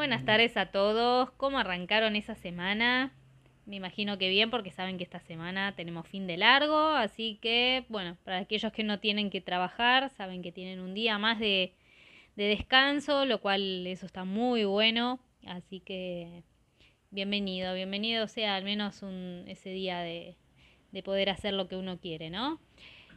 Buenas tardes a todos. ¿Cómo arrancaron esa semana? Me imagino que bien porque saben que esta semana tenemos fin de largo, así que bueno, para aquellos que no tienen que trabajar, saben que tienen un día más de, descanso, lo cual eso está muy bueno, así que bienvenido, bienvenido sea al menos un, ese día de, de poder hacer lo que uno quiere, ¿no?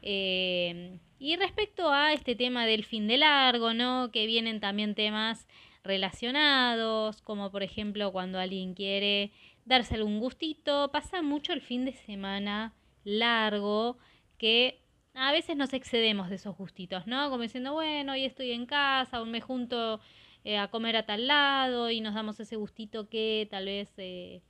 Eh, y respecto a este tema del fin de largo, ¿no? Que vienen también temas relacionados, como por ejemplo cuando alguien quiere darse algún gustito, pasa mucho el fin de semana largo que a veces nos excedemos de esos gustitos, ¿no? Como diciendo, bueno, hoy estoy en casa, o me junto eh, a comer a tal lado y nos damos ese gustito que tal vez eh,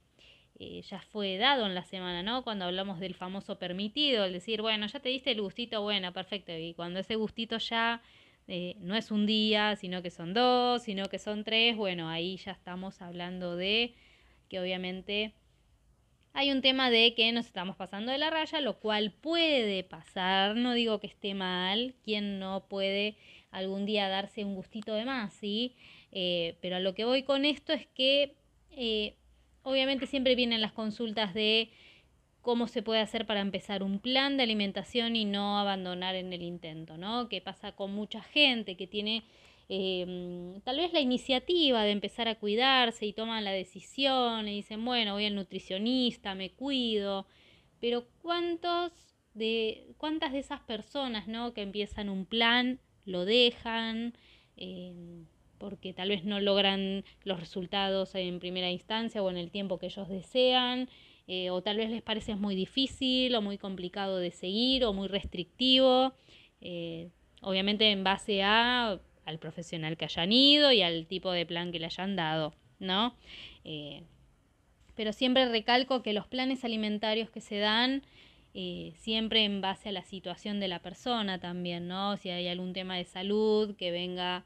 eh, ya fue dado en la semana, ¿no? Cuando hablamos del famoso permitido, el decir, bueno, ya te diste el gustito, bueno, perfecto. Y cuando ese gustito ya eh, no es un día, sino que son dos, sino que son tres, bueno, ahí ya estamos hablando de que obviamente hay un tema de que nos estamos pasando de la raya, lo cual puede pasar, no digo que esté mal, quien no puede algún día darse un gustito de más, ¿sí? Eh, pero a lo que voy con esto es que obviamente siempre vienen las consultas de cómo se puede hacer para empezar un plan de alimentación y no abandonar en el intento, ¿no? ¿Qué pasa con mucha gente que tiene em, tal vez la iniciativa de empezar a cuidarse y toman la decisión y dicen, bueno, voy al nutricionista, me cuido, pero ¿cuántos de, ¿cuántas de esas personas, ¿no? Que empiezan un plan, lo dejan, em, porque tal vez no logran los resultados en primera instancia o en el tiempo que ellos desean, eh, o tal vez les parece muy difícil o muy complicado de seguir o muy restrictivo, eh, obviamente en base a, al profesional que hayan ido y al tipo de plan que le hayan dado, ¿no? Eh, pero siempre recalco que los planes alimentarios que se dan, siempre en base a la situación de la persona también, ¿no? Si hay algún tema de salud que venga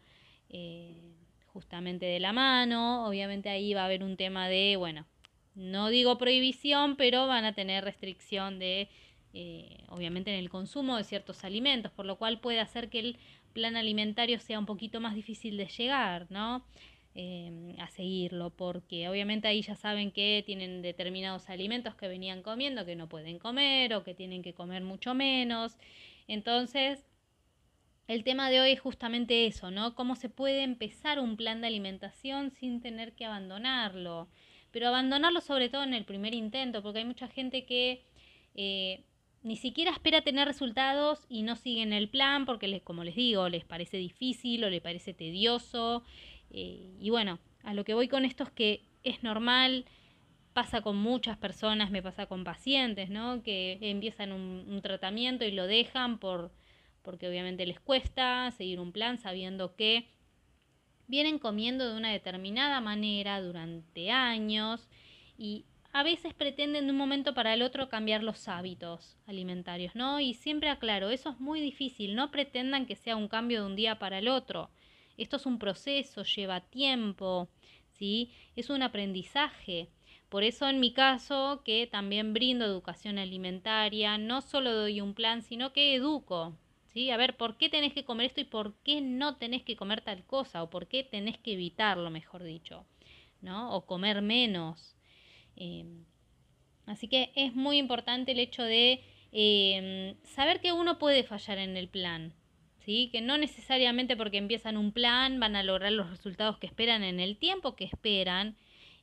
justamente de la mano. Obviamente ahí va a haber un tema de, bueno, no digo prohibición, pero van a tener restricción de, eh, obviamente, en el consumo de ciertos alimentos, por lo cual puede hacer que el plan alimentario sea un poquito más difícil de llegar, ¿no? Eh, a seguirlo, porque obviamente ahí ya saben que tienen determinados alimentos que venían comiendo que no pueden comer o que tienen que comer mucho menos. Entonces, el tema de hoy es justamente eso, ¿no? Cómo se puede empezar un plan de alimentación sin tener que abandonarlo. Pero abandonarlo sobre todo en el primer intento, porque hay mucha gente que eh, ni siquiera espera tener resultados y no siguen el plan porque, les, como les digo, les parece difícil o les parece tedioso. Eh, y bueno, a lo que voy con esto es que es normal, pasa con muchas personas, me pasa con pacientes, ¿no? Que empiezan un tratamiento y lo dejan por porque obviamente les cuesta seguir un plan sabiendo que vienen comiendo de una determinada manera durante años y a veces pretenden de un momento para el otro cambiar los hábitos alimentarios, ¿no? Y siempre aclaro, eso es muy difícil, no pretendan que sea un cambio de un día para el otro. Esto es un proceso, lleva tiempo, ¿sí? Es un aprendizaje. Por eso en mi caso, que también brindo educación alimentaria, no solo doy un plan, sino que educo, a ver, ¿por qué tenés que comer esto y por qué no tenés que comer tal cosa? O por qué tenés que evitarlo, mejor dicho, ¿no? O comer menos. Em, así que es muy importante el hecho de em, saber que uno puede fallar en el plan, ¿sí? Que no necesariamente porque empiezan un plan van a lograr los resultados que esperan en el tiempo que esperan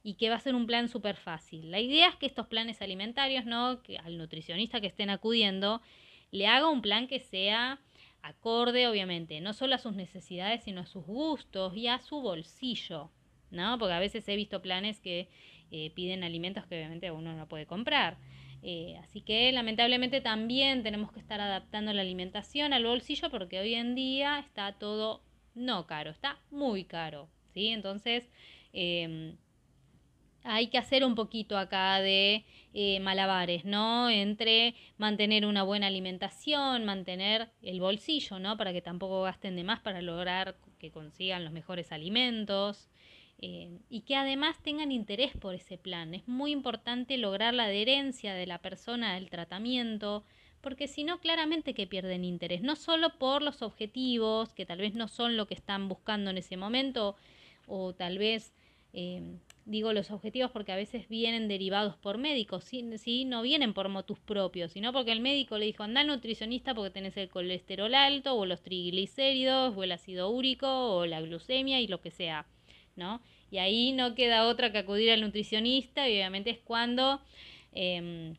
y que va a ser un plan súper fácil. La idea es que estos planes alimentarios, ¿no? Que al nutricionista que estén acudiendo, le haga un plan que sea acorde, obviamente, no solo a sus necesidades, sino a sus gustos y a su bolsillo, ¿no? Porque a veces he visto planes que eh, piden alimentos que obviamente uno no puede comprar. Eh, así que lamentablemente también tenemos que estar adaptando la alimentación al bolsillo porque hoy en día está todo no caro, está muy caro, ¿sí? Entonces, em, hay que hacer un poquito acá de eh, malabares, ¿no? Entre mantener una buena alimentación, mantener el bolsillo, ¿no? Para que tampoco gasten de más para lograr que consigan los mejores alimentos. Eh, y que además tengan interés por ese plan. Es muy importante lograr la adherencia de la persona al tratamiento, porque si no, claramente que pierden interés, no solo por los objetivos, que tal vez no son lo que están buscando en ese momento, o tal vez eh, digo los objetivos porque a veces vienen derivados por médicos, ¿sí? no vienen por motus propios, sino porque el médico le dijo, anda al nutricionista porque tenés el colesterol alto, o los triglicéridos, o el ácido úrico, o la glucemia y lo que sea, ¿no? Y ahí no queda otra que acudir al nutricionista y obviamente es cuando... Em,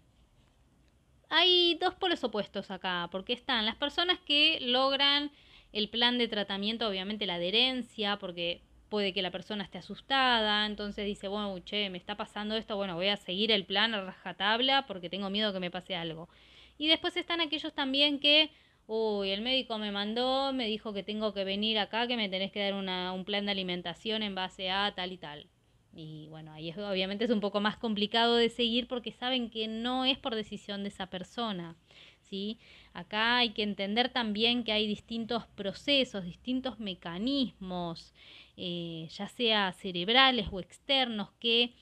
hay dos polos opuestos acá, porque están las personas que logran el plan de tratamiento, obviamente la adherencia, porque puede que la persona esté asustada, entonces dice, bueno, che, me está pasando esto, bueno, voy a seguir el plan a rajatabla porque tengo miedo que me pase algo. Y después están aquellos también que, uy, el médico me mandó, me dijo que tengo que venir acá, que me tenés que dar una, un plan de alimentación en base a tal y tal. Y bueno, ahí es, obviamente es un poco más complicado de seguir porque saben que no es por decisión de esa persona. ¿sí? Acá hay que entender también que hay distintos procesos, distintos mecanismos, eh, ya sea cerebrales o externos, que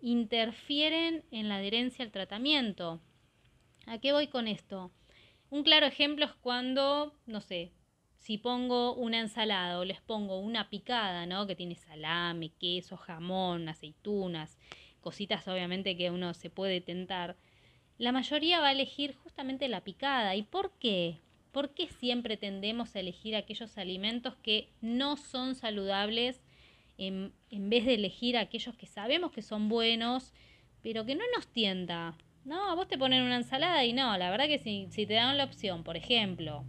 interfieren en la adherencia al tratamiento. ¿A qué voy con esto? Un claro ejemplo es cuando, no sé, si pongo una ensalada o les pongo una picada, ¿no? Que tiene salame, queso, jamón, aceitunas, cositas obviamente que uno se puede tentar, la mayoría va a elegir justamente la picada. ¿Y por qué? ¿Por qué siempre tendemos a elegir aquellos alimentos que no son saludables en, en vez de elegir aquellos que sabemos que son buenos, pero que no nos tienta? No, vos te ponen una ensalada y no, la verdad que si, si te dan la opción, por ejemplo,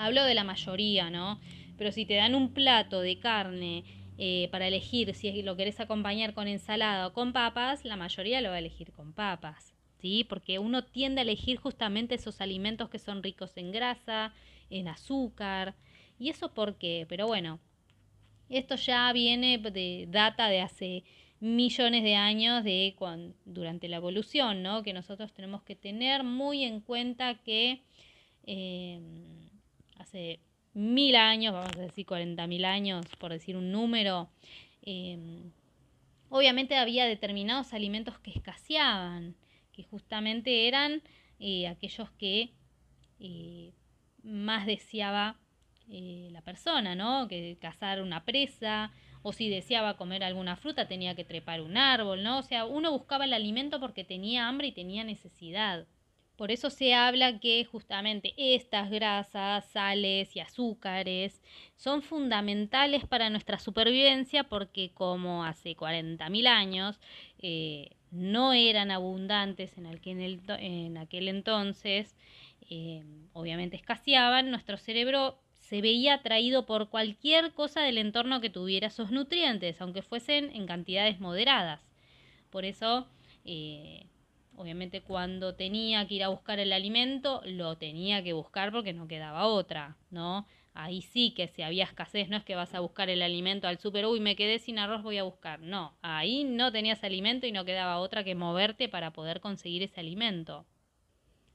Hablo de la mayoría, ¿no? Pero si te dan un plato de carne eh, para elegir si lo querés acompañar con ensalada o con papas, la mayoría lo va a elegir con papas, ¿sí? Porque uno tiende a elegir justamente esos alimentos que son ricos en grasa, en azúcar. ¿Y eso por qué? Pero bueno, esto ya viene de data de hace millones de años de durante la evolución, ¿no? Que nosotros tenemos que tener muy en cuenta que eh, hace mil años, vamos a decir cuarenta mil años, por decir un número, em, obviamente había determinados alimentos que escaseaban, que justamente eran eh, aquellos que eh, más deseaba eh, la persona, ¿no? Que cazar una presa, o si deseaba comer alguna fruta tenía que trepar un árbol, ¿no? O sea, uno buscaba el alimento porque tenía hambre y tenía necesidad. Por eso se habla que justamente estas grasas, sales y azúcares son fundamentales para nuestra supervivencia porque como hace 40.000 años eh, no eran abundantes en aquel, en aquel entonces, eh, obviamente escaseaban, nuestro cerebro se veía atraído por cualquier cosa del entorno que tuviera esos nutrientes, aunque fuesen en cantidades moderadas. Por eso eh, Obviamente cuando tenía que ir a buscar el alimento, lo tenía que buscar porque no quedaba otra, ¿no? Ahí sí que si había escasez, no es que vas a buscar el alimento al súper, uy, me quedé sin arroz, voy a buscar. No, ahí no tenías alimento y no quedaba otra que moverte para poder conseguir ese alimento.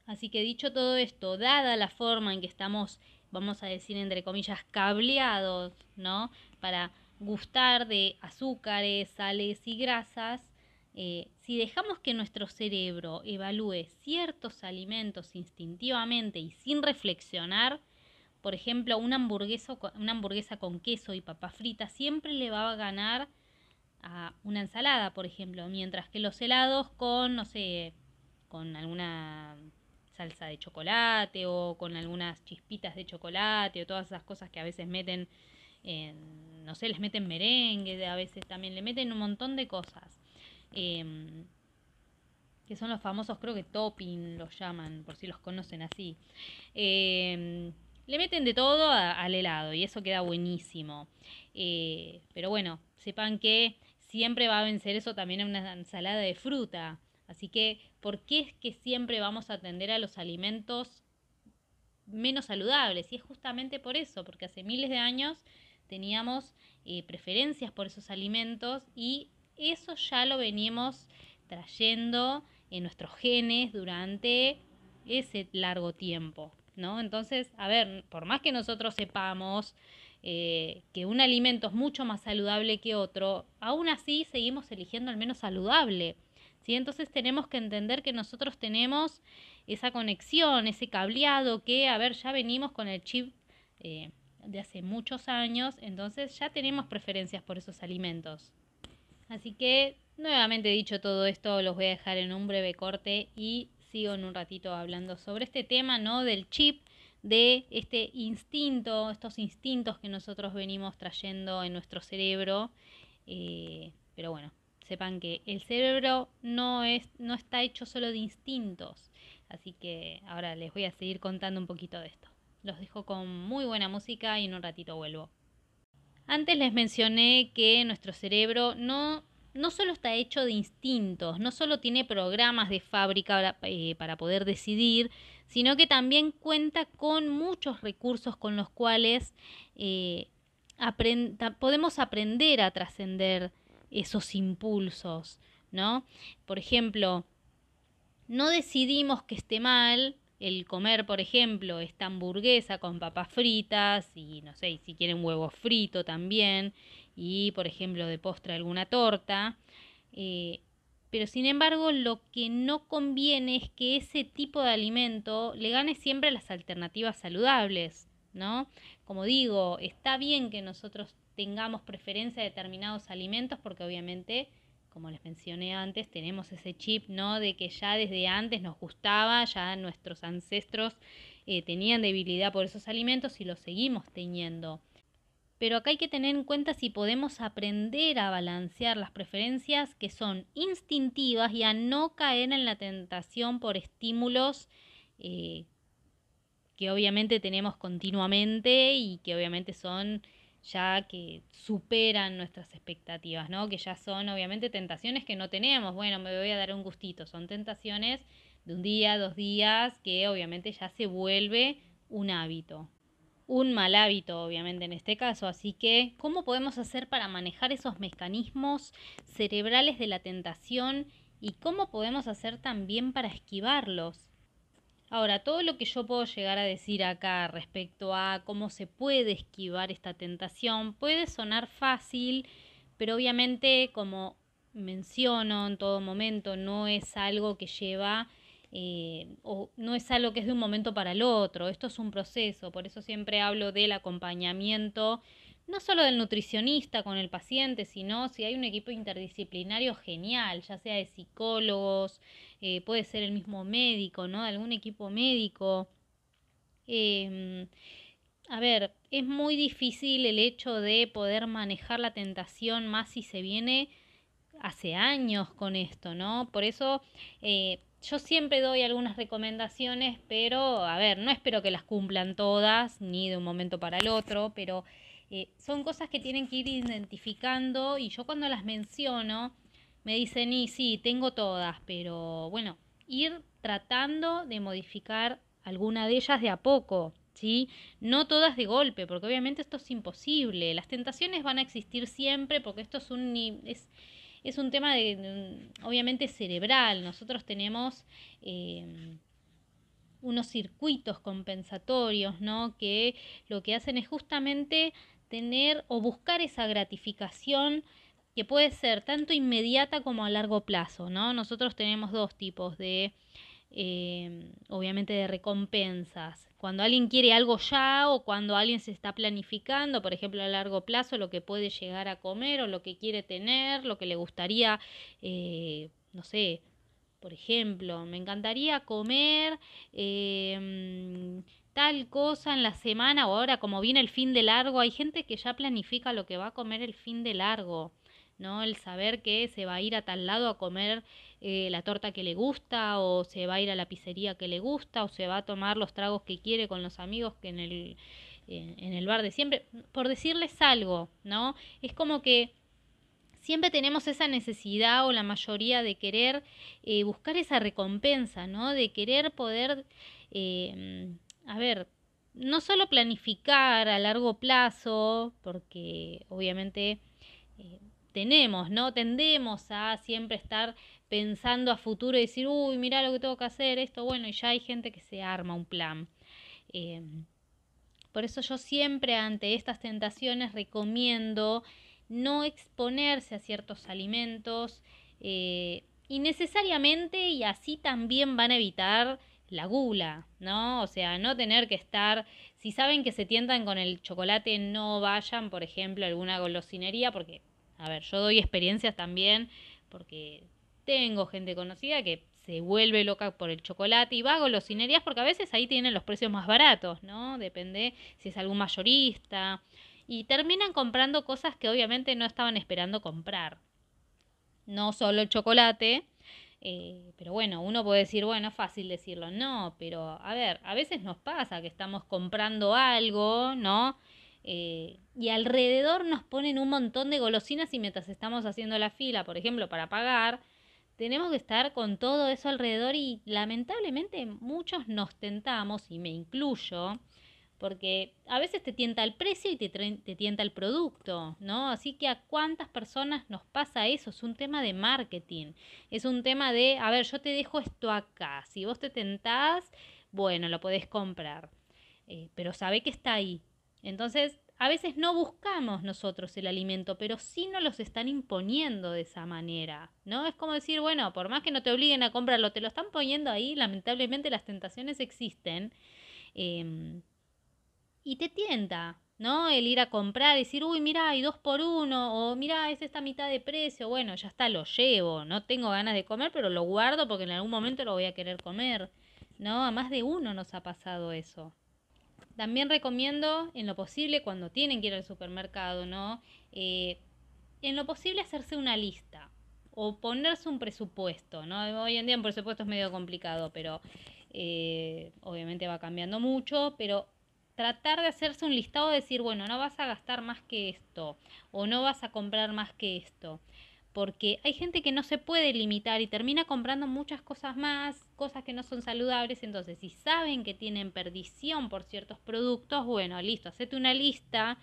Así que dicho todo esto, dada la forma en que estamos, vamos a decir entre comillas, cableados, ¿no? Para gustar de azúcares, sales y grasas, eh, si dejamos que nuestro cerebro evalúe ciertos alimentos instintivamente y sin reflexionar, por ejemplo, una hamburguesa, una hamburguesa con queso y papa frita siempre le va a ganar a una ensalada, por ejemplo, mientras que los helados con, no sé, con alguna salsa de chocolate o con algunas chispitas de chocolate o todas esas cosas que a veces meten, en, no sé, les meten merengue, a veces también le meten un montón de cosas. Em, que son los famosos, creo que topping los llaman, por si los conocen así. Em, le meten de todo al helado y eso queda buenísimo. Eh, pero bueno, sepan que siempre va a vencer eso también en una ensalada de fruta. Así que, ¿por qué es que siempre vamos a atender a los alimentos menos saludables? Y es justamente por eso, porque hace miles de años teníamos eh, preferencias por esos alimentos y eso ya lo venimos trayendo en nuestros genes durante ese largo tiempo, ¿no? Entonces, a ver, por más que nosotros sepamos eh, que un alimento es mucho más saludable que otro, aún así seguimos eligiendo el menos saludable. ¿sí? Entonces tenemos que entender que nosotros tenemos esa conexión, ese cableado que, a ver, ya venimos con el chip eh, de hace muchos años, entonces ya tenemos preferencias por esos alimentos. Así que, nuevamente dicho todo esto, los voy a dejar en un breve corte y sigo en un ratito hablando sobre este tema, ¿no? Del chip, de este instinto, estos instintos que nosotros venimos trayendo en nuestro cerebro. Eh, pero bueno, sepan que el cerebro no, es, no está hecho solo de instintos. Así que ahora les voy a seguir contando un poquito de esto. Los dejo con muy buena música y en un ratito vuelvo. Antes les mencioné que nuestro cerebro no, no solo está hecho de instintos, no solo tiene programas de fábrica para, eh, poder decidir, sino que también cuenta con muchos recursos con los cuales eh, podemos aprender a trascender esos impulsos, ¿no? Por ejemplo, no decidimos que esté mal el comer, por ejemplo, esta hamburguesa con papas fritas y no sé, si quieren huevo frito también y, por ejemplo, de postre alguna torta. Eh, pero sin embargo, lo que no conviene es que ese tipo de alimento le gane siempre las alternativas saludables, ¿no? Como digo, está bien que nosotros tengamos preferencia a determinados alimentos porque obviamente como les mencioné antes, tenemos ese chip, ¿no? De que ya desde antes nos gustaba, ya nuestros ancestros eh, tenían debilidad por esos alimentos y los seguimos teniendo. Pero acá hay que tener en cuenta si podemos aprender a balancear las preferencias que son instintivas y a no caer en la tentación por estímulos eh, que obviamente tenemos continuamente y que obviamente son ya que superan nuestras expectativas, ¿no? Que ya son obviamente tentaciones que no tenemos. Bueno, me voy a dar un gustito. Son tentaciones de un día, dos días, que obviamente ya se vuelve un hábito. Un mal hábito, obviamente, en este caso. Así que, ¿cómo podemos hacer para manejar esos mecanismos cerebrales de la tentación y cómo podemos hacer también para esquivarlos? Ahora, todo lo que yo puedo llegar a decir acá respecto a cómo se puede esquivar esta tentación puede sonar fácil, pero obviamente, como menciono en todo momento, no es algo que lleva eh, o no es algo que es de un momento para el otro, esto es un proceso, por eso siempre hablo del acompañamiento no solo del nutricionista con el paciente, sino si hay un equipo interdisciplinario genial, ya sea de psicólogos, eh, puede ser el mismo médico, ¿no? De algún equipo médico. Em, a ver, es muy difícil el hecho de poder manejar la tentación más si se viene hace años con esto, ¿no? Por eso eh, yo siempre doy algunas recomendaciones, pero a ver, no espero que las cumplan todas, ni de un momento para el otro, pero eh, son cosas que tienen que ir identificando y yo cuando las menciono me dicen, y sí, tengo todas, pero bueno, ir tratando de modificar alguna de ellas de a poco, ¿sí? No todas de golpe, porque obviamente esto es imposible. Las tentaciones van a existir siempre porque esto es un... Es, es un tema de, obviamente cerebral. Nosotros tenemos eh, unos circuitos compensatorios, ¿no? Que lo que hacen es justamente tener o buscar esa gratificación que puede ser tanto inmediata como a largo plazo, ¿no? Nosotros tenemos dos tipos de, eh, obviamente, de recompensas. Cuando alguien quiere algo ya o cuando alguien se está planificando, por ejemplo, a largo plazo, lo que puede llegar a comer o lo que quiere tener, lo que le gustaría, eh, no sé, por ejemplo, me encantaría comer eh, tal cosa en la semana o ahora como viene el fin de largo, hay gente que ya planifica lo que va a comer el fin de largo, ¿no? El saber que se va a ir a tal lado a comer eh, la torta que le gusta o se va a ir a la pizzería que le gusta o se va a tomar los tragos que quiere con los amigos que en el, en el bar de siempre, por decirles algo, ¿no? Es como que siempre tenemos esa necesidad o la mayoría de querer eh, buscar esa recompensa, ¿no? De querer poder eh, a ver, no solo planificar a largo plazo, porque obviamente eh, tenemos, ¿no? Tendemos a siempre estar pensando a futuro y decir, uy, mira lo que tengo que hacer, esto, bueno, y ya hay gente que se arma un plan. Eh, por eso yo siempre ante estas tentaciones recomiendo no exponerse a ciertos alimentos eh, innecesariamente y así también van a evitar la gula, ¿no? O sea, no tener que estar, si saben que se tientan con el chocolate, no vayan, por ejemplo, a alguna golosinería, porque A ver, yo doy experiencias también porque tengo gente conocida que se vuelve loca por el chocolate y va a golosinerías porque a veces ahí tienen los precios más baratos, ¿no? Depende si es algún mayorista. Y terminan comprando cosas que obviamente no estaban esperando comprar. No solo el chocolate, eh, pero bueno, uno puede decir, bueno, fácil decirlo, no, pero a ver, a veces nos pasa que estamos comprando algo, ¿no? Eh, y alrededor nos ponen un montón de golosinas y mientras estamos haciendo la fila, por ejemplo, para pagar, tenemos que estar con todo eso alrededor y lamentablemente muchos nos tentamos, y me incluyo, porque a veces te tienta el precio y te, te, tienta el producto, ¿no? Así que a cuántas personas nos pasa eso, es un tema de marketing, es un tema de, a ver, yo te dejo esto acá, si vos te tentás, bueno, lo podés comprar, eh, pero sabe que está ahí. Entonces, a veces no buscamos nosotros el alimento, pero sí nos los están imponiendo de esa manera, ¿no? Es como decir, bueno, por más que no te obliguen a comprarlo, te lo están poniendo ahí, lamentablemente las tentaciones existen. Em, y te tienta, ¿no? El ir a comprar, decir, uy, mira, hay dos por uno, o mira, es esta mitad de precio, bueno, ya está, lo llevo, no tengo ganas de comer, pero lo guardo porque en algún momento lo voy a querer comer, ¿no? A más de uno nos ha pasado eso. También recomiendo, en lo posible, cuando tienen que ir al supermercado, ¿no? Eh, en lo posible hacerse una lista o ponerse un presupuesto, ¿no? Hoy en día un presupuesto es medio complicado, pero eh, obviamente va cambiando mucho, pero tratar de hacerse un listado de decir, bueno, no vas a gastar más que esto o no vas a comprar más que esto porque hay gente que no se puede limitar y termina comprando muchas cosas más, cosas que no son saludables, entonces si saben que tienen perdición por ciertos productos, bueno, listo, hacete una lista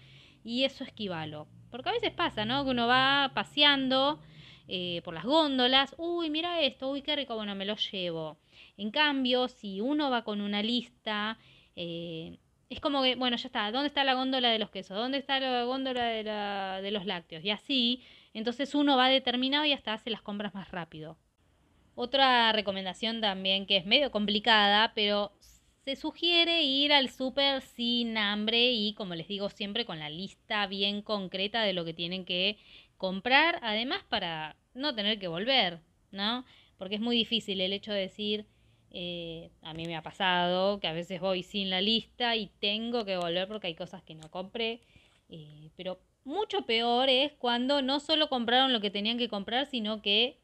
y eso esquivalo. Porque a veces pasa, ¿no? Que uno va paseando eh, por las góndolas, uy, mira esto, uy, qué rico, bueno, me lo llevo. En cambio, si uno va con una lista, eh, es como que, bueno, ya está, ¿dónde está la góndola de los quesos? ¿Dónde está la góndola de, de los lácteos? Y así entonces uno va determinado y hasta hace las compras más rápido. Otra recomendación también que es medio complicada, pero se sugiere ir al súper sin hambre y, como les digo siempre, con la lista bien concreta de lo que tienen que comprar, además para no tener que volver, ¿no? Porque es muy difícil el hecho de decir, eh, a mí me ha pasado que a veces voy sin la lista y tengo que volver porque hay cosas que no compré, eh, pero mucho peor es cuando no solo compraron lo que tenían que comprar, sino que,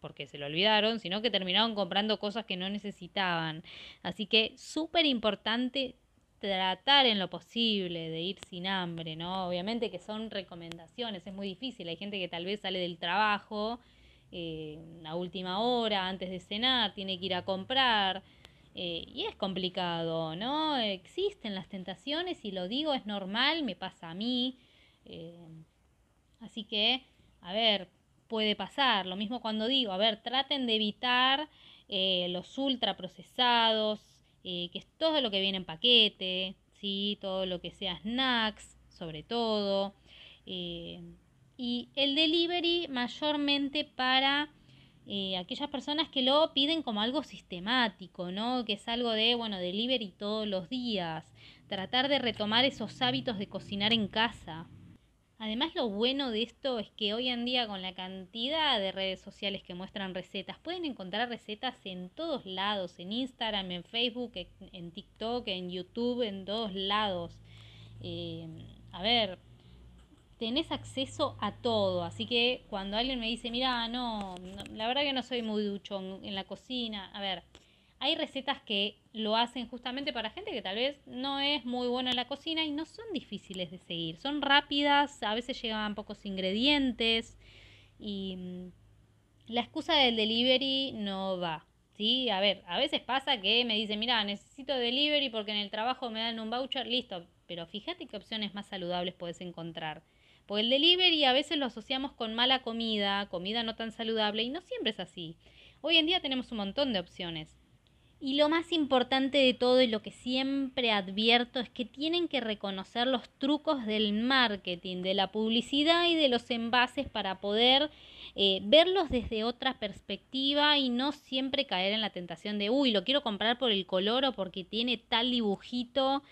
porque se lo olvidaron, sino que terminaron comprando cosas que no necesitaban. Así que súper importante tratar en lo posible de ir sin hambre, ¿no? Obviamente que son recomendaciones, es muy difícil. Hay gente que tal vez sale del trabajo eh, a última hora, antes de cenar, tiene que ir a comprar. Eh, y es complicado, ¿no? Existen las tentaciones y lo digo, es normal, me pasa a mí. Eh, así que, a ver, puede pasar. Lo mismo cuando digo, a ver, traten de evitar eh, los ultraprocesados, eh, que es todo lo que viene en paquete, ¿sí? todo lo que sea snacks, sobre todo. Eh, y el delivery mayormente para aquellas personas que lo piden como algo sistemático, ¿no? Que es algo de, bueno, delivery todos los días. Tratar de retomar esos hábitos de cocinar en casa. Además lo bueno de esto es que hoy en día con la cantidad de redes sociales que muestran recetas, pueden encontrar recetas en todos lados, en Instagram, en Facebook, en TikTok, en YouTube, en todos lados. Eh, a ver, tenés acceso a todo, así que cuando alguien me dice, mira, no, la verdad que no soy muy ducho en la cocina, a ver, hay recetas que lo hacen justamente para gente que tal vez no es muy buena en la cocina y no son difíciles de seguir. Son rápidas, a veces llegan pocos ingredientes y mm, la excusa del delivery no va. ¿sí? A ver, a veces pasa que me dicen, mira, necesito delivery porque en el trabajo me dan un voucher, listo, pero fíjate qué opciones más saludables puedes encontrar. Porque el delivery a veces lo asociamos con mala comida, comida no tan saludable y no siempre es así. Hoy en día tenemos un montón de opciones. Y lo más importante de todo y lo que siempre advierto es que tienen que reconocer los trucos del marketing, de la publicidad y de los envases para poder eh, verlos desde otra perspectiva y no siempre caer en la tentación de, uy, lo quiero comprar por el color o porque tiene tal dibujito,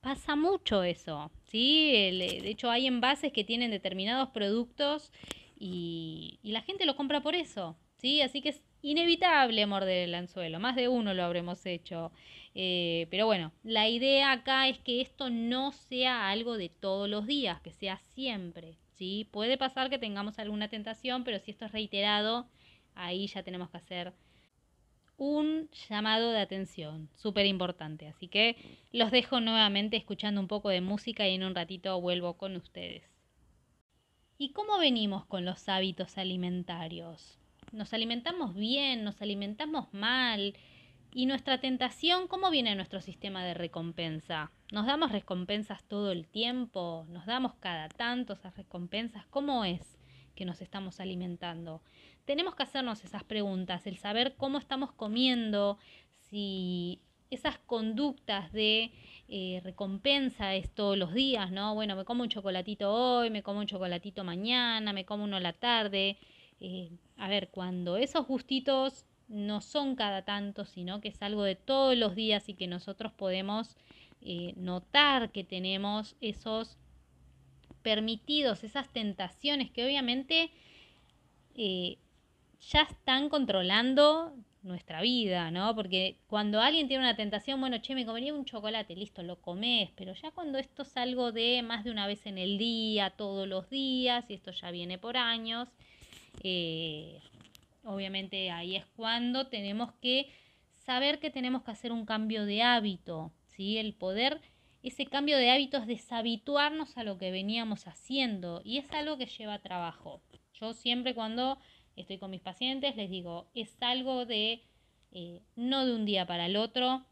pasa mucho eso, ¿sí? de hecho hay envases que tienen determinados productos y, y la gente lo compra por eso, ¿sí? Así que es inevitable morder el anzuelo, más de uno lo habremos hecho. Eh, pero bueno, la idea acá es que esto no sea algo de todos los días, que sea siempre, ¿sí? Puede pasar que tengamos alguna tentación, pero si esto es reiterado, ahí ya tenemos que hacer un llamado de atención, súper importante. Así que los dejo nuevamente escuchando un poco de música y en un ratito vuelvo con ustedes. ¿Y cómo venimos con los hábitos alimentarios? nos alimentamos bien, nos alimentamos mal. ¿Y nuestra tentación cómo viene nuestro sistema de recompensa? ¿Nos damos recompensas todo el tiempo? ¿Nos damos cada tanto esas recompensas? ¿Cómo es que nos estamos alimentando? Tenemos que hacernos esas preguntas, el saber cómo estamos comiendo, si esas conductas de eh, recompensa es todos los días, ¿no? Bueno, me como un chocolatito hoy, me como un chocolatito mañana, me como uno a la tarde. Eh, a ver, cuando esos gustitos no son cada tanto, sino que es algo de todos los días y que nosotros podemos eh, notar que tenemos esos permitidos, esas tentaciones que obviamente eh, ya están controlando nuestra vida, ¿no? Porque cuando alguien tiene una tentación, bueno, che, me comería un chocolate, listo, lo comes, pero ya cuando esto es algo de más de una vez en el día, todos los días, y esto ya viene por años, eh, obviamente ahí es cuando tenemos que saber que tenemos que hacer un cambio de hábito, ¿sí? El poder, ese cambio de hábito es deshabituarnos a lo que veníamos haciendo y es algo que lleva trabajo. Yo siempre cuando estoy con mis pacientes les digo, es algo de eh, no de un día para el otro.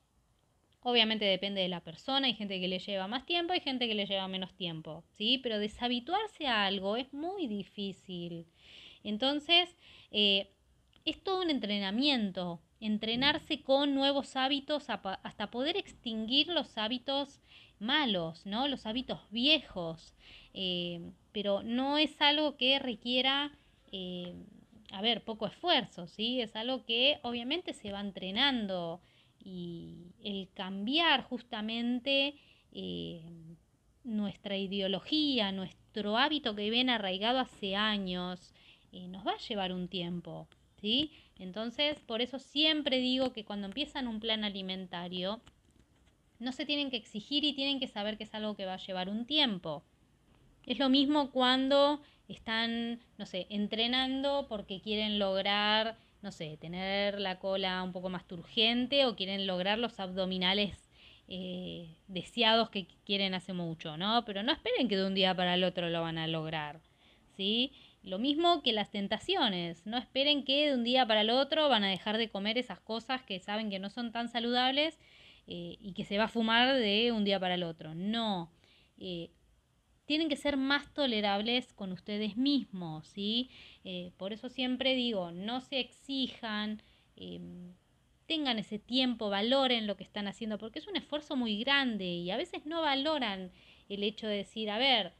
Obviamente depende de la persona, hay gente que le lleva más tiempo, hay gente que le lleva menos tiempo, ¿sí? Pero deshabituarse a algo es muy difícil. Entonces, eh, es todo un entrenamiento, entrenarse con nuevos hábitos hasta poder extinguir los hábitos malos, ¿no? Los hábitos viejos. Eh, pero no es algo que requiera, a ver, poco esfuerzo, ¿sí? Es algo que obviamente se va entrenando y el cambiar justamente nuestra ideología, nuestro hábito que viene arraigado hace años, nos va a llevar un tiempo, ¿sí? Entonces, por eso siempre digo que cuando empiezan un plan alimentario, no se tienen que exigir y tienen que saber que es algo que va a llevar un tiempo. Es lo mismo cuando están, no sé, entrenando porque quieren lograr, no sé, tener la cola un poco más turgente o quieren lograr los abdominales eh, deseados que quieren hace mucho, ¿no? Pero no esperen que de un día para el otro lo van a lograr, ¿sí? Lo mismo que las tentaciones. No esperen que de un día para el otro van a dejar de comer esas cosas que saben que no son tan saludables eh, y que se va a fumar de un día para el otro. No. Eh, tienen que ser más tolerables con ustedes mismos, ¿sí? Eh, por eso siempre digo, no se exijan, em, tengan ese tiempo, valoren lo que están haciendo, porque es un esfuerzo muy grande y a veces no valoran el hecho de decir, a ver,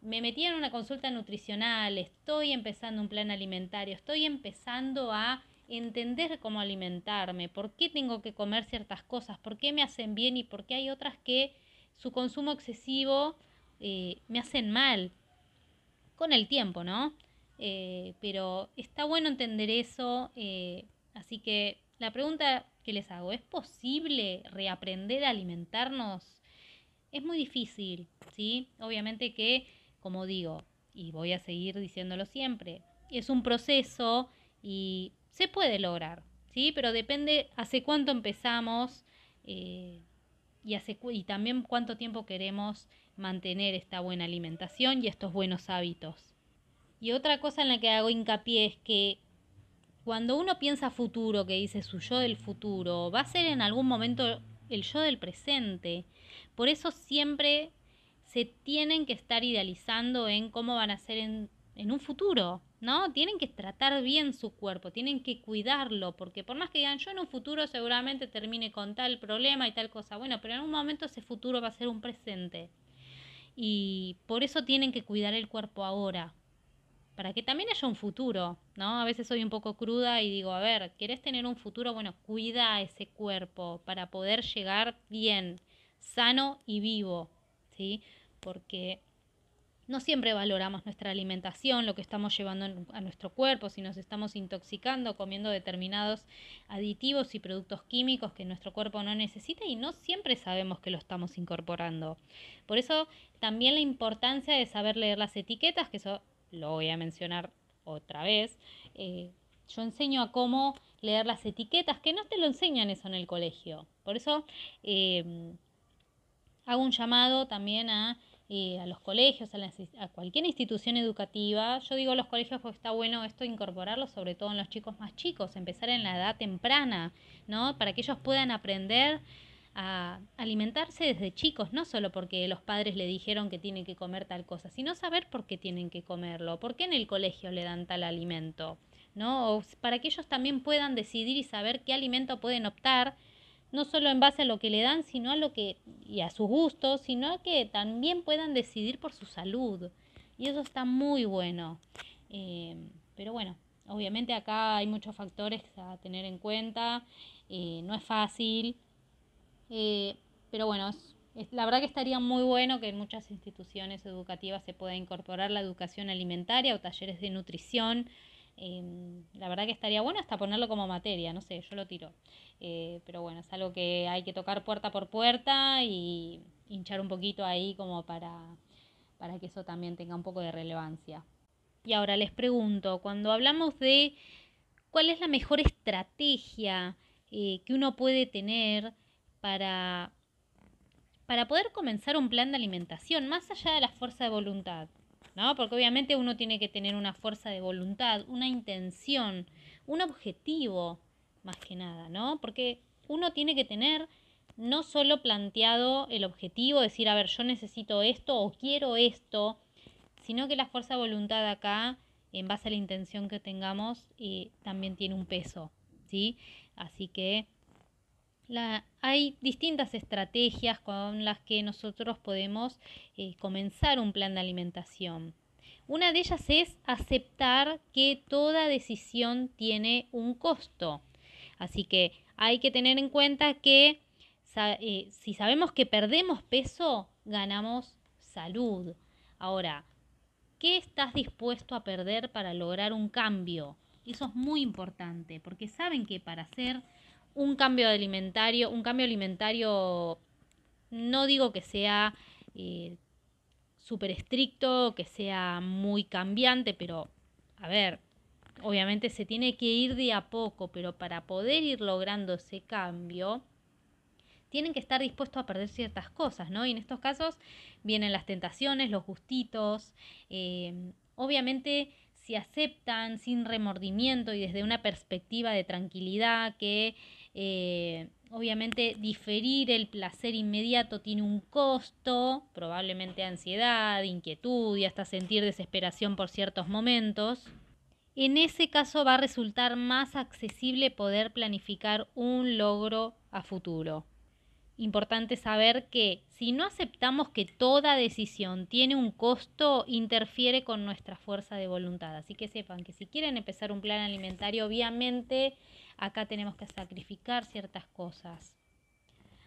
me metí en una consulta nutricional, estoy empezando un plan alimentario, estoy empezando a entender cómo alimentarme, por qué tengo que comer ciertas cosas, por qué me hacen bien y por qué hay otras que su consumo excesivo eh, me hacen mal. Con el tiempo, ¿no? Eh, pero está bueno entender eso, eh, así que la pregunta que les hago, ¿es posible reaprender a alimentarnos? Es muy difícil, ¿sí? Obviamente que como digo, y voy a seguir diciéndolo siempre, es un proceso y se puede lograr, ¿sí? Pero depende hace cuánto empezamos y, hace, y también cuánto tiempo queremos mantener esta buena alimentación y estos buenos hábitos. Y otra cosa en la que hago hincapié es que cuando uno piensa futuro, que dice su yo del futuro, va a ser en algún momento el yo del presente. Por eso siempre se tienen que estar idealizando en cómo van a ser en, un futuro, ¿no? Tienen que tratar bien su cuerpo, tienen que cuidarlo, porque por más que digan yo en un futuro seguramente termine con tal problema y tal cosa, bueno, pero en un momento ese futuro va a ser un presente. Y por eso tienen que cuidar el cuerpo ahora, para que también haya un futuro, ¿no? A veces soy un poco cruda y digo, a ver, ¿querés tener un futuro? Bueno, cuida ese cuerpo para poder llegar bien sano y vivo, ¿sí? Porque no siempre valoramos nuestra alimentación, lo que estamos llevando a nuestro cuerpo, si nos estamos intoxicando, comiendo determinados aditivos y productos químicos que nuestro cuerpo no necesita y no siempre sabemos que lo estamos incorporando. Por eso también la importancia de saber leer las etiquetas, que eso lo voy a mencionar otra vez. Eh, yo enseño a cómo leer las etiquetas, que no te lo enseñan eso en el colegio. Por eso eh, hago un llamado también a a los colegios, a, cualquier institución educativa. Yo digo los colegios porque está bueno esto incorporarlo, sobre todo en los chicos más chicos, empezar en la edad temprana, ¿no? Para que ellos puedan aprender a alimentarse desde chicos, no solo porque los padres le dijeron que tienen que comer tal cosa, sino saber por qué tienen que comerlo, por qué en el colegio le dan tal alimento, ¿no? O para que ellos también puedan decidir y saber qué alimento pueden optar no solo en base a lo que le dan, sino a lo que y a sus gustos, sino que también puedan decidir por su salud. Y eso está muy bueno. Eh, pero bueno, obviamente acá hay muchos factores a tener en cuenta. Eh, no es fácil. Eh, pero bueno, la verdad que estaría muy bueno que en muchas instituciones educativas se pueda incorporar la educación alimentaria o talleres de nutrición. Em, la verdad que estaría bueno hasta ponerlo como materia, no sé, yo lo tiro. Eh, pero bueno, es algo que hay que tocar puerta por puerta y hinchar un poquito ahí como para, para que eso también tenga un poco de relevancia. Y ahora les pregunto, cuando hablamos de cuál es la mejor estrategia eh, que uno puede tener para, para poder comenzar un plan de alimentación, más allá de la fuerza de voluntad, ¿no? Porque obviamente uno tiene que tener una fuerza de voluntad, una intención, un objetivo más que nada, ¿no? Porque uno tiene que tener no solo planteado el objetivo, decir, a ver, yo necesito esto o quiero esto, sino que la fuerza de voluntad acá, en base a la intención que tengamos, eh, también tiene un peso, ¿sí? Así que hay distintas estrategias con las que nosotros podemos eh, comenzar un plan de alimentación. Una de ellas es aceptar que toda decisión tiene un costo. Así que hay que tener en cuenta que eh, si sabemos que perdemos peso, ganamos salud. Ahora, ¿qué estás dispuesto a perder para lograr un cambio? Eso es muy importante, porque saben que para hacer un cambio alimentario, un cambio alimentario, no digo que sea eh, súper estricto, que sea muy cambiante, pero a ver, obviamente se tiene que ir de a poco, pero para poder ir logrando ese cambio, tienen que estar dispuestos a perder ciertas cosas, ¿no? Y en estos casos vienen las tentaciones, los gustitos. Eh, obviamente, si aceptan sin remordimiento y desde una perspectiva de tranquilidad que eh, obviamente diferir el placer inmediato tiene un costo, probablemente ansiedad, inquietud y hasta sentir desesperación por ciertos momentos en ese caso va a resultar más accesible poder planificar un logro a futuro. Importante saber que si no aceptamos que toda decisión tiene un costo, interfiere con nuestra fuerza de voluntad. Así que sepan que si quieren empezar un plan alimentario, obviamente acá tenemos que sacrificar ciertas cosas.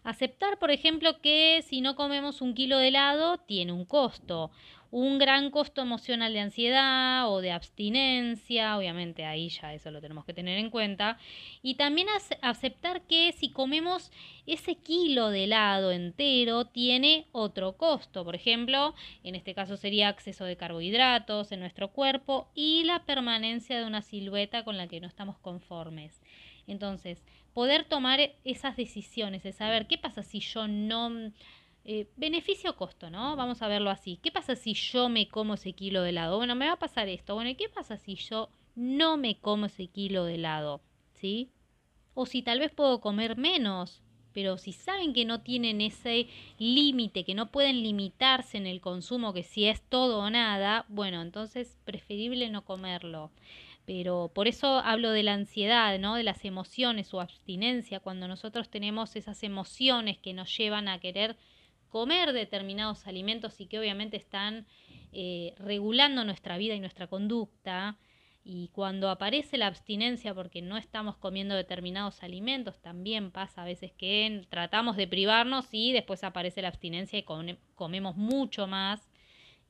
Aceptar, por ejemplo, que si no comemos un kilo de helado, tiene un costo. Un gran costo emocional de ansiedad o de abstinencia, obviamente ahí ya eso lo tenemos que tener en cuenta, y también aceptar que si comemos ese kilo de helado entero tiene otro costo, por ejemplo, en este caso sería acceso de carbohidratos en nuestro cuerpo y la permanencia de una silueta con la que no estamos conformes. Entonces, poder tomar esas decisiones, de saber qué pasa si yo no eh, beneficio-costo, ¿no? Vamos a verlo así. ¿Qué pasa si yo me como ese kilo de helado? Bueno, me va a pasar esto. Bueno, ¿y qué pasa si yo no me como ese kilo de helado? ¿Sí? O si tal vez puedo comer menos, pero si saben que no tienen ese límite, que no pueden limitarse en el consumo, que si es todo o nada, bueno, entonces preferible no comerlo. Pero por eso hablo de la ansiedad, ¿no? De las emociones o abstinencia, cuando nosotros tenemos esas emociones que nos llevan a querer comer determinados alimentos y que obviamente están eh, regulando nuestra vida y nuestra conducta, Y cuando aparece la abstinencia porque no estamos comiendo determinados alimentos, también pasa a veces que tratamos de privarnos y después aparece la abstinencia y comemos mucho más.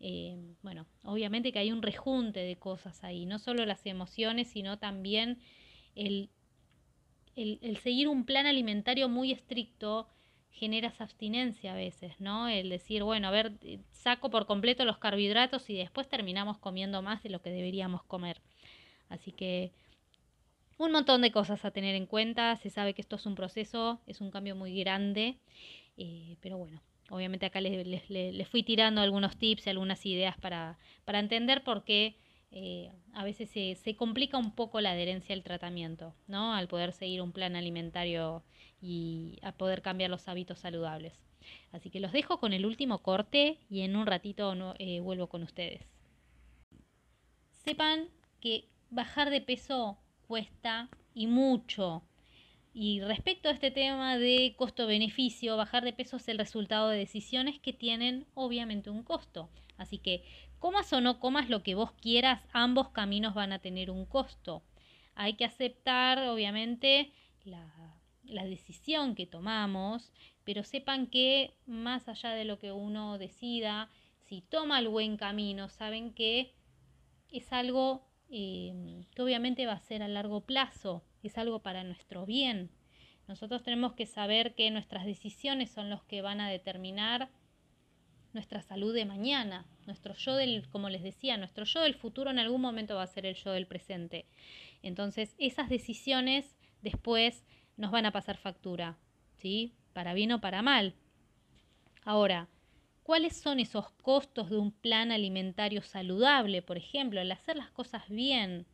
Eh, bueno, obviamente que hay un rejunte de cosas ahí, no solo las emociones, sino también el, el seguir un plan alimentario muy estricto genera esa abstinencia a veces, ¿no? El decir, bueno, a ver, saco por completo los carbohidratos y después terminamos comiendo más de lo que deberíamos comer. Así que un montón de cosas a tener en cuenta. Se sabe que esto es un proceso, es un cambio muy grande, eh, pero bueno, obviamente acá les, fui tirando algunos tips y algunas ideas para, para entender por qué eh, a veces se, se, complica un poco la adherencia al tratamiento, ¿no? Al poder seguir un plan alimentario y a poder cambiar los hábitos saludables. Así que los dejo con el último corte y en un ratito eh, vuelvo con ustedes. Sepan que bajar de peso cuesta y mucho. Y respecto a este tema de costo-beneficio, bajar de peso es el resultado de decisiones que tienen obviamente un costo. Así que comas o no comas lo que vos quieras, ambos caminos van a tener un costo. Hay que aceptar obviamente la la decisión que tomamos, pero sepan que más allá de lo que uno decida, si toma el buen camino, saben que es algo em, que obviamente va a ser a largo plazo, es algo para nuestro bien. Nosotros tenemos que saber que nuestras decisiones son los que van a determinar nuestra salud de mañana, nuestro yo del, como les decía, nuestro yo del futuro en algún momento va a ser el yo del presente. Entonces, esas decisiones después nos van a pasar factura, ¿sí? Para bien o para mal. Ahora, ¿cuáles son esos costos de un plan alimentario saludable, por ejemplo, el hacer las cosas bien?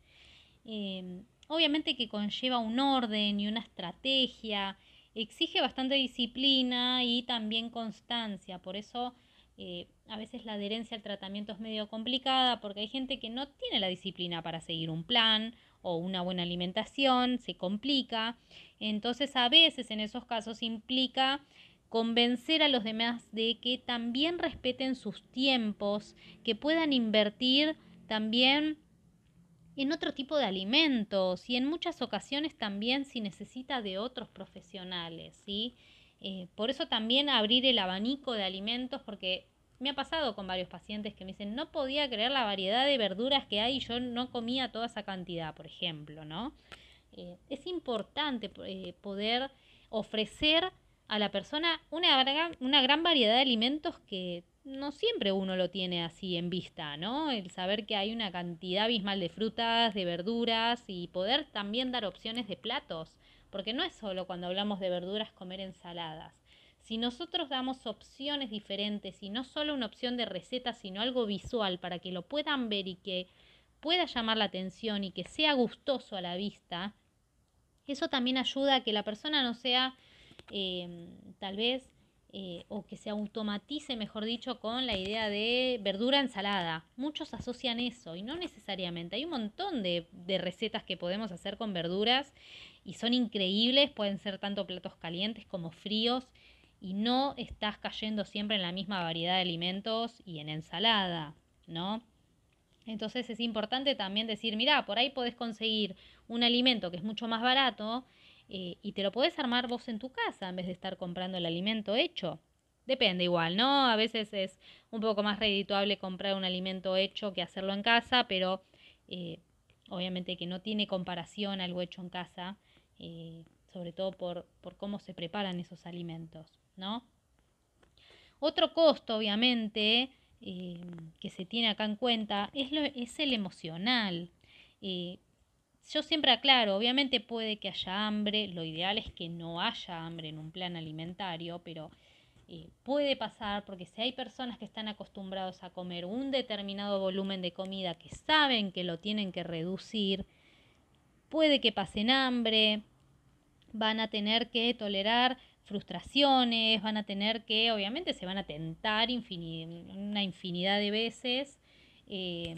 Em, obviamente que conlleva un orden y una estrategia, exige bastante disciplina y también constancia, por eso eh, a veces la adherencia al tratamiento es medio complicada porque hay gente que no tiene la disciplina para seguir un plan o una buena alimentación, se complica. Entonces a veces en esos casos implica convencer a los demás de que también respeten sus tiempos, que puedan invertir también en otro tipo de alimentos y en muchas ocasiones también si necesita de otros profesionales, ¿sí? Eh, por eso también abrir el abanico de alimentos, porque me ha pasado con varios pacientes que me dicen, no podía creer la variedad de verduras que hay y yo no comía toda esa cantidad, por ejemplo, ¿no? Eh, es importante eh, poder ofrecer a la persona una gran, una gran variedad de alimentos que no siempre uno lo tiene así en vista, ¿no? El saber que hay una cantidad abismal de frutas, de verduras y poder también dar opciones de platos, porque no es solo cuando hablamos de verduras comer ensaladas. Si nosotros damos opciones diferentes y no solo una opción de receta, sino algo visual para que lo puedan ver y que pueda llamar la atención y que sea gustoso a la vista, eso también ayuda a que la persona no sea em, tal vez eh, o que se automatice, mejor dicho, con la idea de verdura ensalada. Muchos asocian eso y no necesariamente. Hay un montón de, recetas que podemos hacer con verduras y son increíbles, pueden ser tanto platos calientes como fríos y no estás cayendo siempre en la misma variedad de alimentos y en ensalada, ¿no? Entonces es importante también decir, mira, por ahí podés conseguir un alimento que es mucho más barato eh, y te lo podés armar vos en tu casa en vez de estar comprando el alimento hecho. Depende igual, ¿no? A veces es un poco más redituable comprar un alimento hecho que hacerlo en casa, pero eh, obviamente que no tiene comparación algo hecho en casa, eh, sobre todo por, por cómo se preparan esos alimentos. ¿no? Otro costo, obviamente, que se tiene acá en cuenta es, lo, es el emocional. Yo siempre aclaro, obviamente puede que haya hambre, lo ideal es que no haya hambre en un plan alimentario, pero eh, puede pasar porque si hay personas que están acostumbrados a comer un determinado volumen de comida que saben que lo tienen que reducir, puede que pasen hambre, van a tener que tolerar frustraciones, van a tener que, obviamente, se van a tentar una infinidad de veces, eh,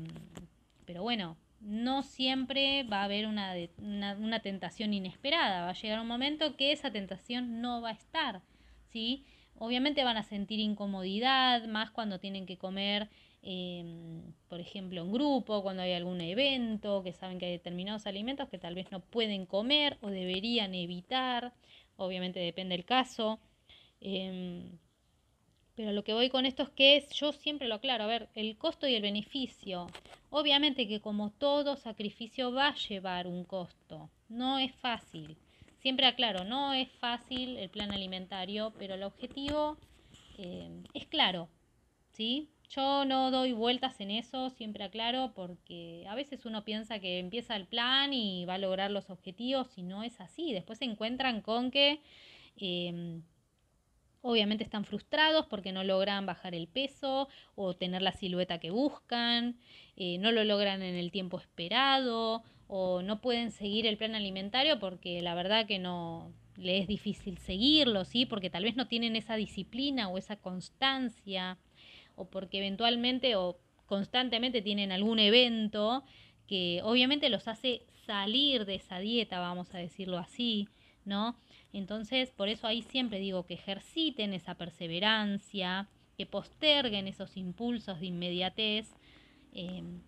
pero bueno, no siempre va a haber una, una, tentación inesperada, va a llegar un momento que esa tentación no va a estar, ¿sí? Obviamente van a sentir incomodidad, más cuando tienen que comer em, por ejemplo, en grupo, cuando hay algún evento, que saben que hay determinados alimentos que tal vez no pueden comer o deberían evitar, obviamente depende del caso. Em, pero lo que voy con esto es que yo siempre lo aclaro, a ver, el costo y el beneficio. Obviamente que como todo sacrificio va a llevar un costo, no es fácil. Siempre aclaro, no es fácil el plan alimentario, pero el objetivo eh, es claro, ¿sí? Yo no doy vueltas en eso, siempre aclaro, porque a veces uno piensa que empieza el plan y va a lograr los objetivos y no es así. Después se encuentran con que... Eh, Obviamente están frustrados porque no logran bajar el peso o tener la silueta que buscan, eh, no lo logran en el tiempo esperado o no pueden seguir el plan alimentario porque la verdad que no le es difícil seguirlo, ¿sí? Porque tal vez no tienen esa disciplina o esa constancia o porque eventualmente o constantemente tienen algún evento que obviamente los hace salir de esa dieta, vamos a decirlo así, ¿no? Entonces, por eso ahí siempre digo que ejerciten esa perseverancia, que posterguen esos impulsos de inmediatez, em,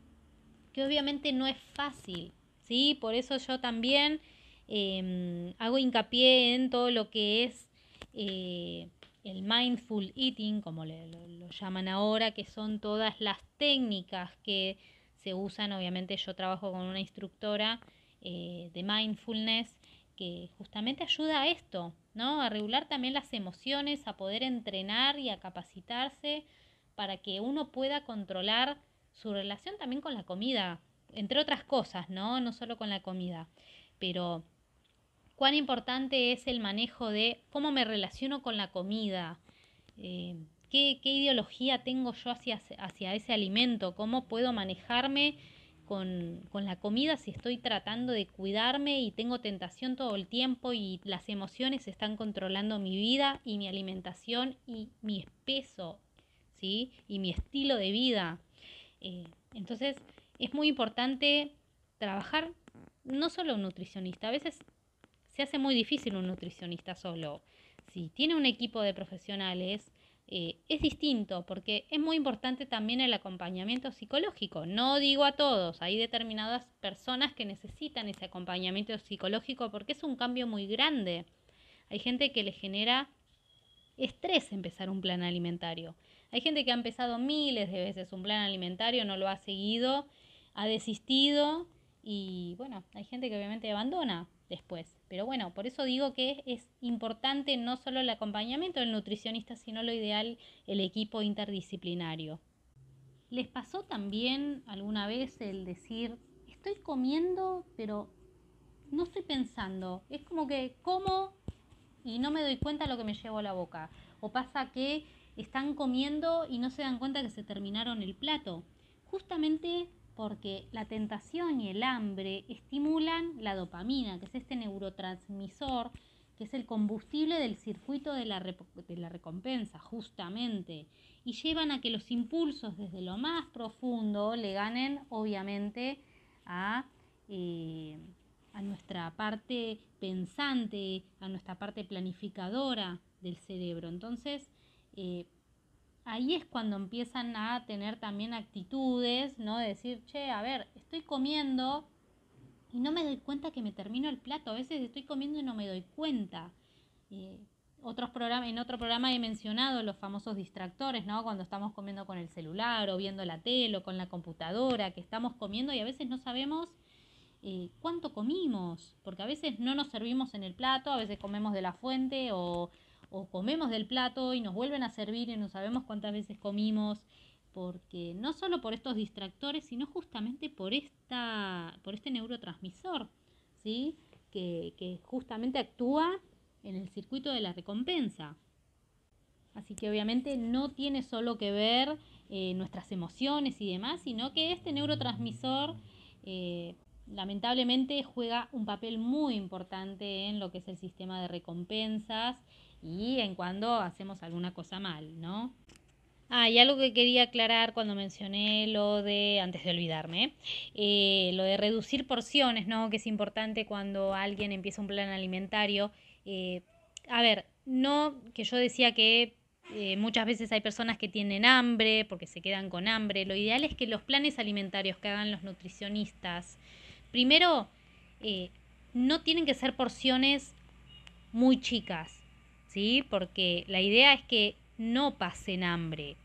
que obviamente no es fácil, ¿sí? Por eso yo también em, hago hincapié en todo lo que es eh, el mindful eating, como lo, llaman ahora, que son todas las técnicas que se usan, obviamente yo trabajo con una instructora eh, de mindfulness, que justamente ayuda a esto, ¿no? A regular también las emociones, a poder entrenar y a capacitarse para que uno pueda controlar su relación también con la comida, entre otras cosas, ¿no? No solo con la comida, pero cuán importante es el manejo de cómo me relaciono con la comida, eh, ¿qué, qué, ideología tengo yo hacia, hacia ese alimento, cómo puedo manejarme con, la comida si estoy tratando de cuidarme y tengo tentación todo el tiempo y las emociones están controlando mi vida y mi alimentación y mi peso, ¿sí? Y mi estilo de vida. Eh, entonces, es muy importante trabajar no solo un nutricionista, a veces se hace muy difícil un nutricionista solo. Si tiene un equipo de profesionales, eh, es distinto porque es muy importante también el acompañamiento psicológico. No digo a todos, hay determinadas personas que necesitan ese acompañamiento psicológico porque es un cambio muy grande. Hay gente que le genera estrés empezar un plan alimentario. Hay gente que ha empezado miles de veces un plan alimentario, no lo ha seguido, ha desistido y bueno, hay gente que obviamente abandona después. Pero bueno, por eso digo que es importante no solo el acompañamiento del nutricionista, sino lo ideal el equipo interdisciplinario. ¿Les pasó también alguna vez el decir, estoy comiendo, pero no estoy pensando? Es como que como y no me doy cuenta lo que me llevo a la boca. O pasa que están comiendo y no se dan cuenta que se terminaron el plato. Justamente porque la tentación y el hambre estimulan la dopamina, que es este neurotransmisor, que es el combustible del circuito de la, recompensa, justamente, y llevan a que los impulsos desde lo más profundo le ganen, obviamente, a, eh, a nuestra parte pensante, a nuestra parte planificadora del cerebro. Entonces, eh, ahí es cuando empiezan a tener también actitudes, ¿no? De decir, che, a ver, estoy comiendo y no me doy cuenta que me termino el plato. A veces estoy comiendo y no me doy cuenta. Otros programas, en otro programa he mencionado los famosos distractores, ¿no? Cuando estamos comiendo con el celular o viendo la tele o con la computadora, que estamos comiendo y a veces no sabemos eh, cuánto comimos, porque a veces no nos servimos en el plato, a veces comemos de la fuente o o comemos del plato y nos vuelven a servir y no sabemos cuántas veces comimos, porque no solo por estos distractores, sino justamente por, esta, por este neurotransmisor, ¿sí? que, justamente actúa en el circuito de la recompensa. Así que obviamente no tiene solo que ver eh, nuestras emociones y demás, sino que este neurotransmisor eh, lamentablemente juega un papel muy importante en lo que es el sistema de recompensas y en cuando hacemos alguna cosa mal, ¿no? Ah, y algo que quería aclarar cuando mencioné lo de, antes de olvidarme, eh, lo de reducir porciones, ¿no? Que es importante cuando alguien empieza un plan alimentario. Eh, a ver, no que yo decía que eh, muchas veces hay personas que tienen hambre porque se quedan con hambre. Lo ideal es que los planes alimentarios que hagan los nutricionistas, primero, eh, no tienen que ser porciones muy chicas, ¿sí? Porque la idea es que no pasen hambre.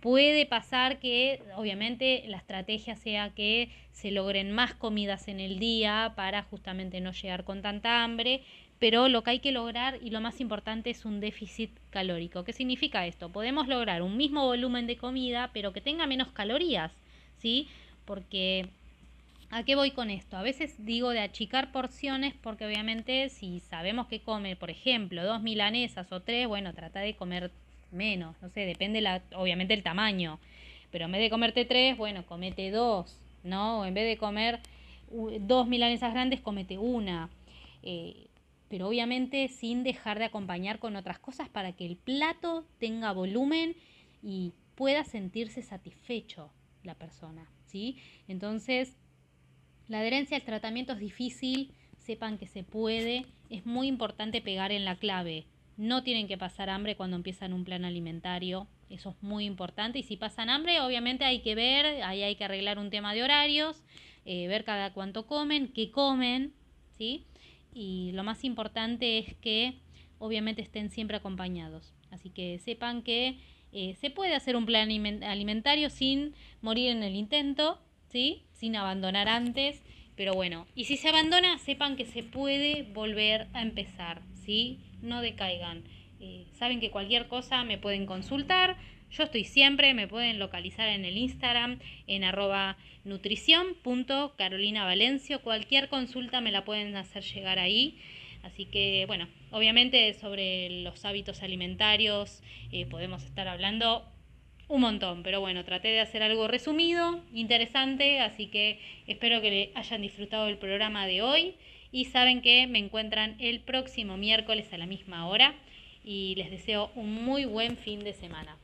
Puede pasar que, obviamente, la estrategia sea que se logren más comidas en el día para justamente no llegar con tanta hambre, pero lo que hay que lograr y lo más importante es un déficit calórico. ¿Qué significa esto? Podemos lograr un mismo volumen de comida, pero que tenga menos calorías, ¿sí? Porque ¿A qué voy con esto? A veces digo de achicar porciones porque obviamente si sabemos que come, por ejemplo, dos milanesas o tres, bueno, trata de comer menos, no sé, depende la, obviamente el tamaño. Pero en vez de comerte tres, bueno, comete dos, ¿no? O en vez de comer dos milanesas grandes, comete una. Eh, pero obviamente sin dejar de acompañar con otras cosas para que el plato tenga volumen y pueda sentirse satisfecho la persona, ¿sí? Entonces, la adherencia al tratamiento es difícil, sepan que se puede, es muy importante pegar en la clave. No tienen que pasar hambre cuando empiezan un plan alimentario, eso es muy importante. Y si pasan hambre, obviamente hay que ver, ahí hay que arreglar un tema de horarios, eh, ver cada cuánto comen, qué comen, ¿sí? y lo más importante es que obviamente estén siempre acompañados. Así que sepan que eh, se puede hacer un plan alimentario sin morir en el intento, sin abandonar antes. Pero bueno, y si se abandona, sepan que se puede volver a empezar, ¿sí? No decaigan. Eh, saben que cualquier cosa me pueden consultar. Yo estoy siempre, me pueden localizar en el Instagram en arroba nutrición.carolinavalencio. Cualquier consulta me la pueden hacer llegar ahí. Así que, bueno, obviamente sobre los hábitos alimentarios eh, podemos estar hablando un montón, pero bueno, traté de hacer algo resumido, interesante, así que espero que hayan disfrutado del programa de hoy y saben que me encuentran el próximo miércoles a la misma hora y les deseo un muy buen fin de semana.